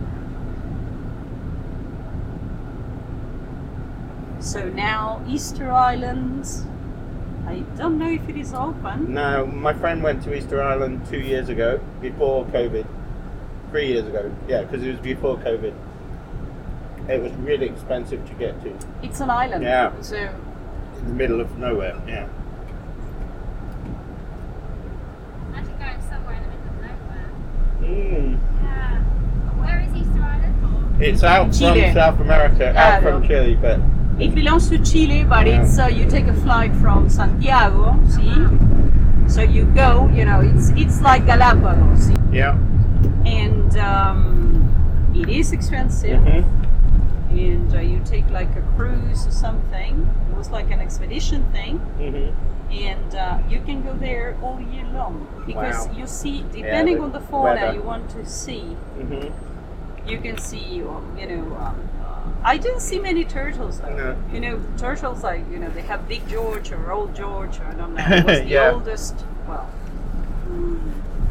So now Easter Island. I don't know if it is open. No, my friend went to Easter Island two years ago, before COVID. Three years ago, yeah, because it was before COVID. It was really expensive to get to. It's an island. Yeah. So In the middle of nowhere, yeah. Imagine going somewhere in the middle of nowhere. Mm. Yeah. Where is Easter Island for? It's out Chile. from South America, out from Chile, but it belongs to Chile, but Yeah. it's uh, you take a flight from Santiago. See, so you go. You know, it's it's like Galapagos, see? yeah. and um, it is expensive. Mhm. And uh, you take like a cruise or something. It was like an expedition thing. Mhm. and uh, you can go there all year long because Wow. you see depending the on the fauna weather. you want to see Mhm. you can see um, you know um, uh, i didn't see many turtles though No. you know turtles like you know they have big george or old george or i don't know it was the Yeah. oldest well mm,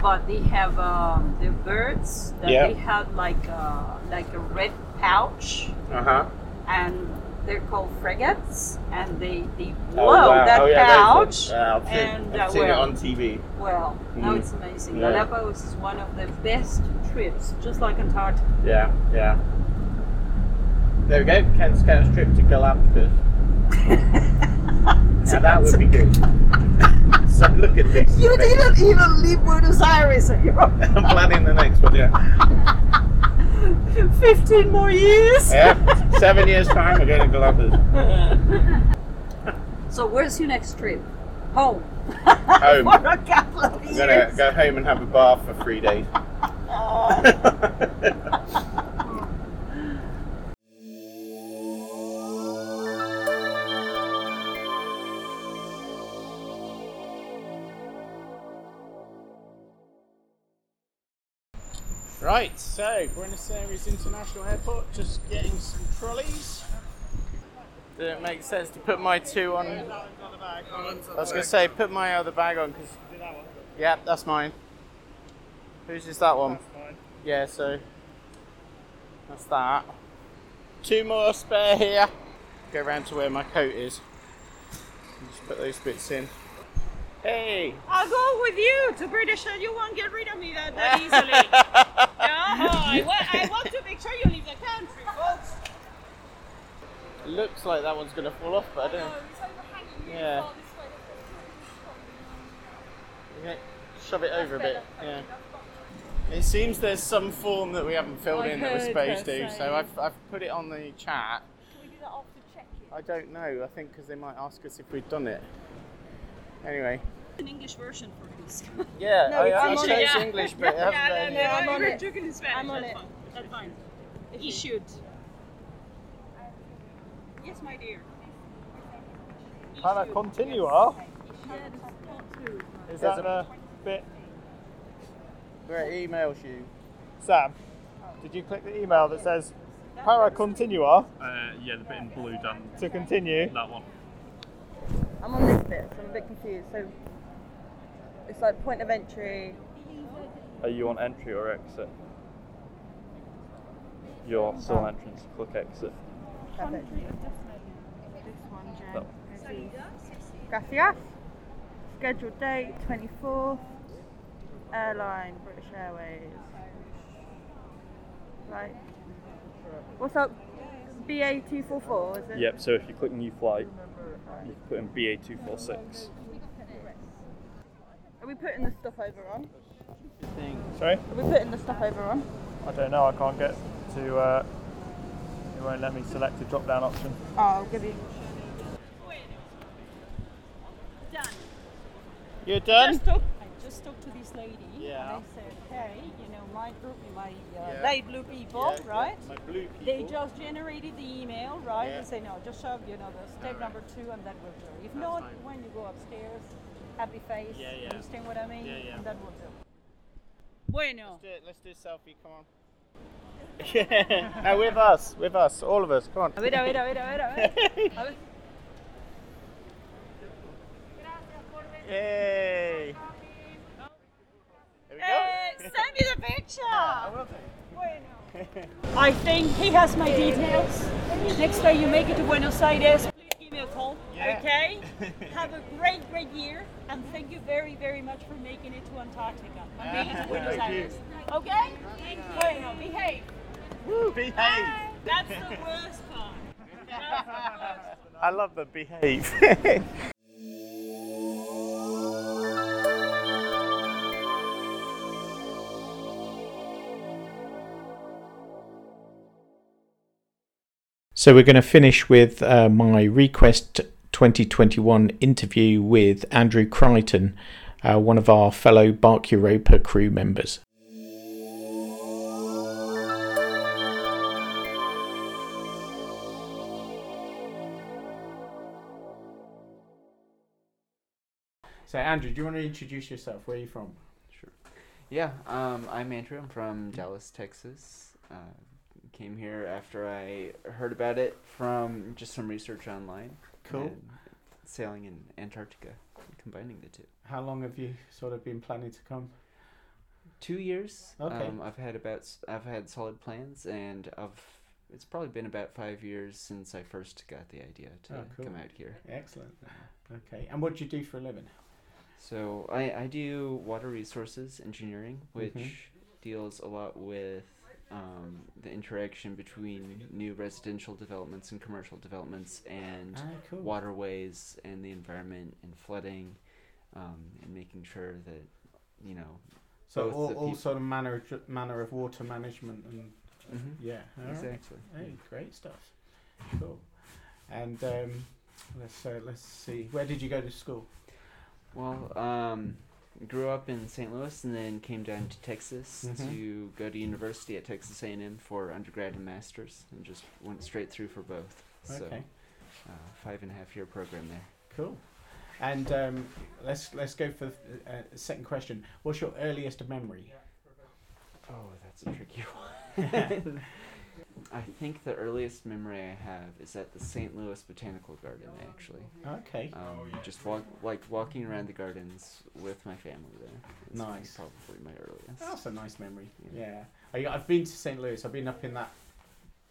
but they have um, the birds that Yeah. they had like uh, like a red pouch Uh huh. and they're called frigates, and they they Oh, blow wow. that Oh, yeah, pouch. those uh, I've seen, and I've uh, seen well, it on TV. well, now Mhm. it's amazing. Yeah. Galapagos is one of the best trips, just like Antarctica. Yeah, yeah. There we go. Ken Scout's trip to Galapagos. now that would be good. so look at this. You didn't even leave Buenos Aires. I'm planning the next one. Yeah. 15 more years. Yeah. Seven years time, we're going to Galapagos. So where's your next trip? Home. Home. For a couple of I'm years. gonna go home and have a bath for three days. Oh. Right, so Buenos Aires International Airport, just getting some trolleys. Did it make sense to put my two on? I was going to say, put my other bag on because. Yeah, that's mine. Whose is that one? Yeah, so. That's that. Two more spare here. Go round to where my coat is. Just put those bits in. Hey! I'll go with you to British and you won't get rid of me that, that easily. yeah? Uh-huh. I, want, I want to make sure you leave the country, folks. It looks like that one's going to fall off, but I don't. Yeah. Okay, shove it over a bit. Yeah. It seems there's some form that we haven't filled I in that we're supposed to, so. I've, I've put it on the chat. Can we do that after check-in? I don't know. I think because they might ask us if we've done it. Anyway. An English version for this. Yeah, No, I, it's I on chose it. Yeah. English, but it hasn't Yeah, got no, no, I'm on We're it. talking in Spanish. I'm on that's it. fine. That's fine. Issued. Yes, my dear. Para continua. Is that a- the bit? Where it emails you. Sam, did you click the email that says para continua Uh, yeah, the bit in blue done. to continue? That one. I'm on this bit, so I'm a bit confused. So it's like point of entry. Are you on entry or exit? You're oh. still Oh. on entrance. Click exit. Perfect. This one, Jen. Gracias. Scheduled date 24th. Airline British Airways. Right. What's up? BA two four four. Is it? Yep. So if you click new flight, you can put in BA two four six. Are we putting the stuff over on? Sorry? Are we putting the stuff over on? I don't know. I can't get to. Uh, it won't let me select a drop-down option. Oh, I'll give you. Done. You're I just talked, I just talked to this lady. Yeah. And I said, hey, you know, my group, my Yeah. light blue people, Yeah, right? my blue people. They just generated the email, right? Yeah. And say, no, just show, you know, the step number two and that will do. If not, when you go upstairs, happy face. Yeah, yeah. Understand what I mean? Yeah, yeah. And that will do. Bueno. Let's do it. Let's do a selfie. Come on. yeah. No, with us. With us. All of us. Come on. A ver, a ver, a ver, a ver, a ver. A ver. Yay. There we go. Hey, send me the picture. I will I think he has my details. Next time you make it to Buenos Aires, please give me a call. Yeah. Okay? Have a great, great year, and thank you very, very much for making it to Antarctica. Ah, and making it to Buenos Thank you. Aires. Okay? Bueno, behave. Woo, behave. That's the worst part. That's the worst. I love the behave. So we're going to finish with uh, my Request 2021 interview with Andrew Crichton, uh, one of our fellow Bark Europa crew members. So Andrew, do you want to introduce yourself? Where are you from? Sure. Yeah, um, I'm Andrew. I'm from Dallas, Texas. Uh, came here after I heard about it from just some research online. Cool. Sailing in Antarctica, combining the two. How long have you sort of been planning to come? Two years. Okay. Um, I've had about I've had solid plans, and I've it's probably been about five years since I first got the idea to Oh, cool. come out here. Excellent. Okay. And what do you do for a living? So I, I do water resources engineering, which Mhm. deals a lot with um, the interaction between new residential developments and commercial developments and Ah, cool. waterways and the environment and flooding um, and making sure that you know So all, all sort of manner of, manner of water management and Mhm. yeah, all right. Exactly. Hey, great stuff. Cool. And um, let's uh, let's see. Where did you go to school? Well, um, grew up in St. Louis and then came down to Texas Mhm. to go to university at Texas A&M for undergrad and masters, and just went straight through for both. So, Okay. uh, five and a half year program there. Cool. And um, let's let's go for the uh, second question. What's your earliest memory? Oh, that's a tricky one. I think the earliest memory I have is at the St. Louis Botanical Garden, actually. Okay. Um, just walk, like walking around the gardens with my family there. It's Nice. Probably my earliest. That's a nice memory. Yeah. I, I've been to St. Louis. I've been up in that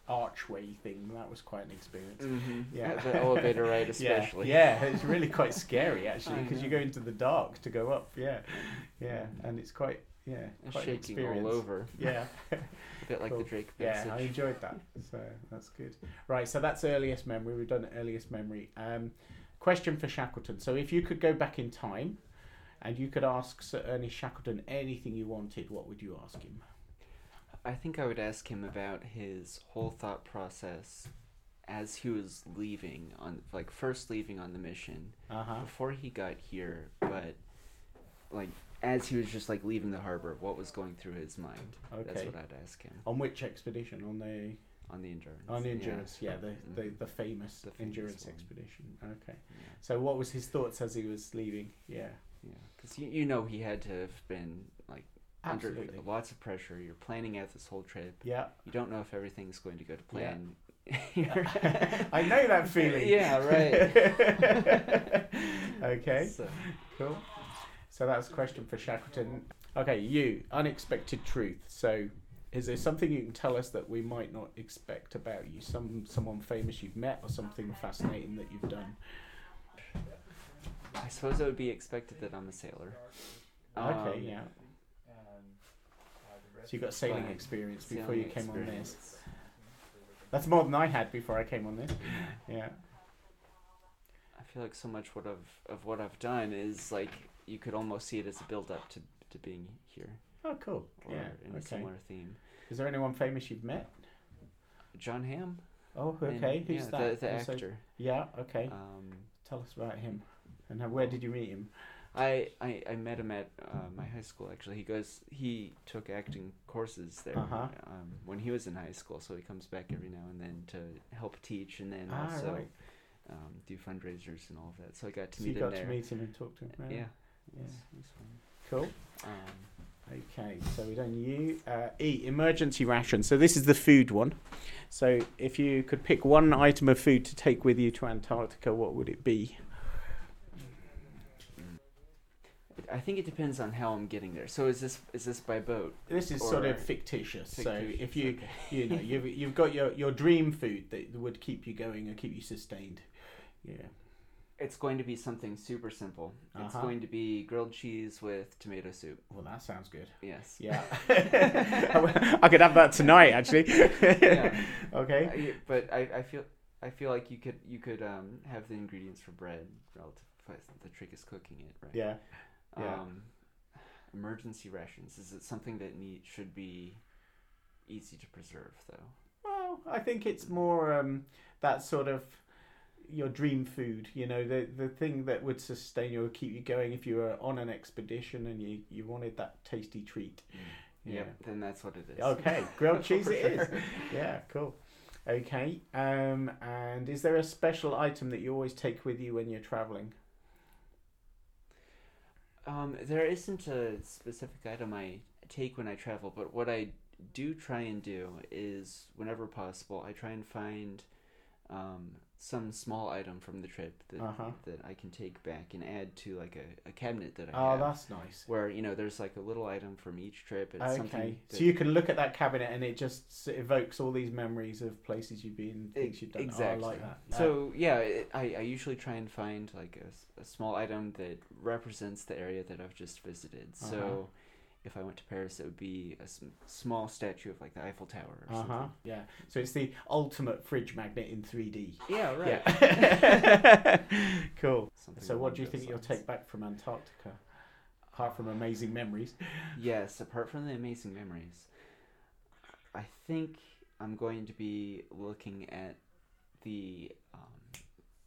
archway thing. That was quite an experience. Mhm. Yeah. The elevator ride especially. Yeah, it's really quite scary actually because you go into the dark to go up. Yeah. Yeah, and it's quite yeah quite shaking all over. Yeah. A bit like the Drake passage. Yeah, I enjoyed that. So that's good. Right, so that's earliest memory. We've done earliest memory. Um, question for Shackleton. So if you could go back in time, and you could ask Sir Ernest Shackleton anything you wanted, what would you ask him? I think I would ask him about his whole thought process as he was leaving on like first leaving on the mission Uh-huh. before he got here, but like as he was just like leaving the harbor, what was going through his mind? Okay. That's what I'd ask him. On which expedition? On the On the endurance. on the yeah. endurance, yeah, the, the, Mhm. the famous The famous endurance one. expedition. Okay. Yeah. So what was his thoughts as he was leaving? Yeah. Yeah, because you, you know he had to have been like Absolutely. under lots of pressure. You're planning out this whole trip. Yeah. You don't know if everything's going to go to plan. Yeah. I know that feeling. Yeah, right. okay. So- Cool. So that's a question for Shackleton. Okay, you unexpected truth. So, is there something you can tell us that we might not expect about you? Some someone famous you've met, or something fascinating that you've done? I suppose it would be expected that I'm a sailor. Okay, Um, yeah. So you got sailing but experience sailing before you came on this. That's more than I had before I came on this. Yeah. I feel like so much what I've of what I've done is like you could almost see it as a build up to to being here. Oh, cool. Or yeah. in a okay. similar theme. Is there anyone famous you've met? Jon Hamm. Oh, And, okay. Who's yeah, that? The, the Also- actor. Yeah. Okay. Um, Tell us about him. And how, where did you meet him? I, I, I met him at uh, my high school actually. He goes he took acting courses there Uh-huh. um, when he was in high school, so he comes back every now and then to help teach and then Ah, also right. um, do fundraisers and all of that. So I got to So meet you him got there. to meet him and talk to him. right? Yeah. Yeah. It's- it's. Cool. Um, Okay, so we done you. Uh, e emergency ration. So this is the food one. So if you could pick one item of food to take with you to Antarctica, what would it be? I think it depends on how I'm getting there. So is this is this by boat? This is sort of fictitious. So if you okay. you know you've you've got your your dream food that would keep you going and keep you sustained. Yeah. It's going to be something super simple. It's Uh-huh. going to be grilled cheese with tomato soup. Well, that sounds good. Yes. Yeah. I could have that tonight, actually. yeah. Okay. But I, I feel I feel like you could you could um, have the ingredients for bread relative. The trick is cooking it, right? Yeah. Yeah. Um, emergency rations. Is it something that need should be easy to preserve though? Well, I think it's more um, that sort of your dream food. You know, the the thing that would sustain you or keep you going if you were on an expedition and you, you wanted that tasty treat. Yeah. Then that's what it is. Okay, grilled cheese it is. sure. Yeah, cool. Okay, um, and is there a special item that you always take with you when you're traveling? Um, there isn't a specific item I take when I travel, but what I do try and do is, whenever possible, I try and find um, some small item from the trip that Uh-huh. that I can take back and add to like a, a cabinet that I Oh, have. Oh, that's nice. Where you know there's like a little item from each trip. It's Okay, something so you can look at that cabinet and it just evokes all these memories of places you've been, things you've done. Exactly. Oh, I like that. So yeah, it, I, I usually try and find like a small item that represents the area that I've just visited. Uh-huh. So if I went to Paris, it would be a s- small statue of like the Eiffel Tower or Uh huh. something. Yeah. So it's the ultimate fridge magnet in 3D. Yeah, right. Yeah. cool. Something so, what do you those think you'll take back from Antarctica, apart from amazing memories? Yes, apart from the amazing memories, I think I'm going to be looking at the um,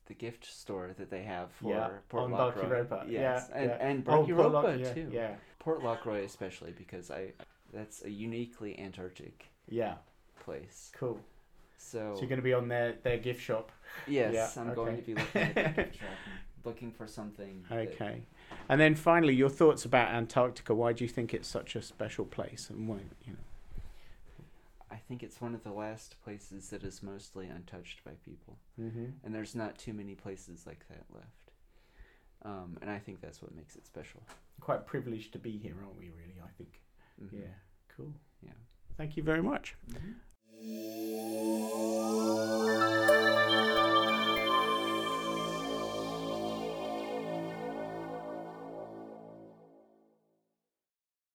the gift store that they have for Yeah, Port on Lockroy. Barkirropa. Yes, Yeah, and yeah. and Oh, Port Barkirropa Lock- yeah, too. yeah. Port Lockroy especially because I that's a uniquely Antarctic Yeah. place. Cool. So, So you're going to be on their, their gift shop. yes, I'm going to be looking at the gift shop, looking for something. that- Okay. And then finally, your thoughts about Antarctica. Why do you think it's such a special place, and why you know? I think it's one of the last places that is mostly untouched by people, Mhm. and there's not too many places like that left. Um, and I think that's what makes it special. Quite privileged to be here, aren't we? Really, I think. Mhm. Yeah. Cool. Yeah. Thank you very much.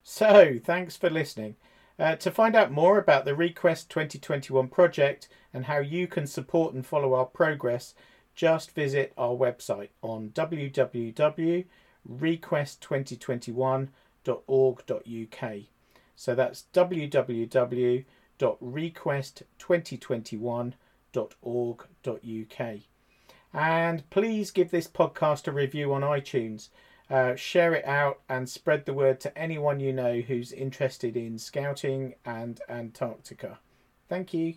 So, thanks for listening. Uh, to find out more about the Request 2021 project and how you can support and follow our progress, just visit our website on www.request2021.org.uk. So that's www.request2021.org.uk. And please give this podcast a review on iTunes. Uh, share it out and spread the word to anyone you know who's interested in scouting and Antarctica. Thank you.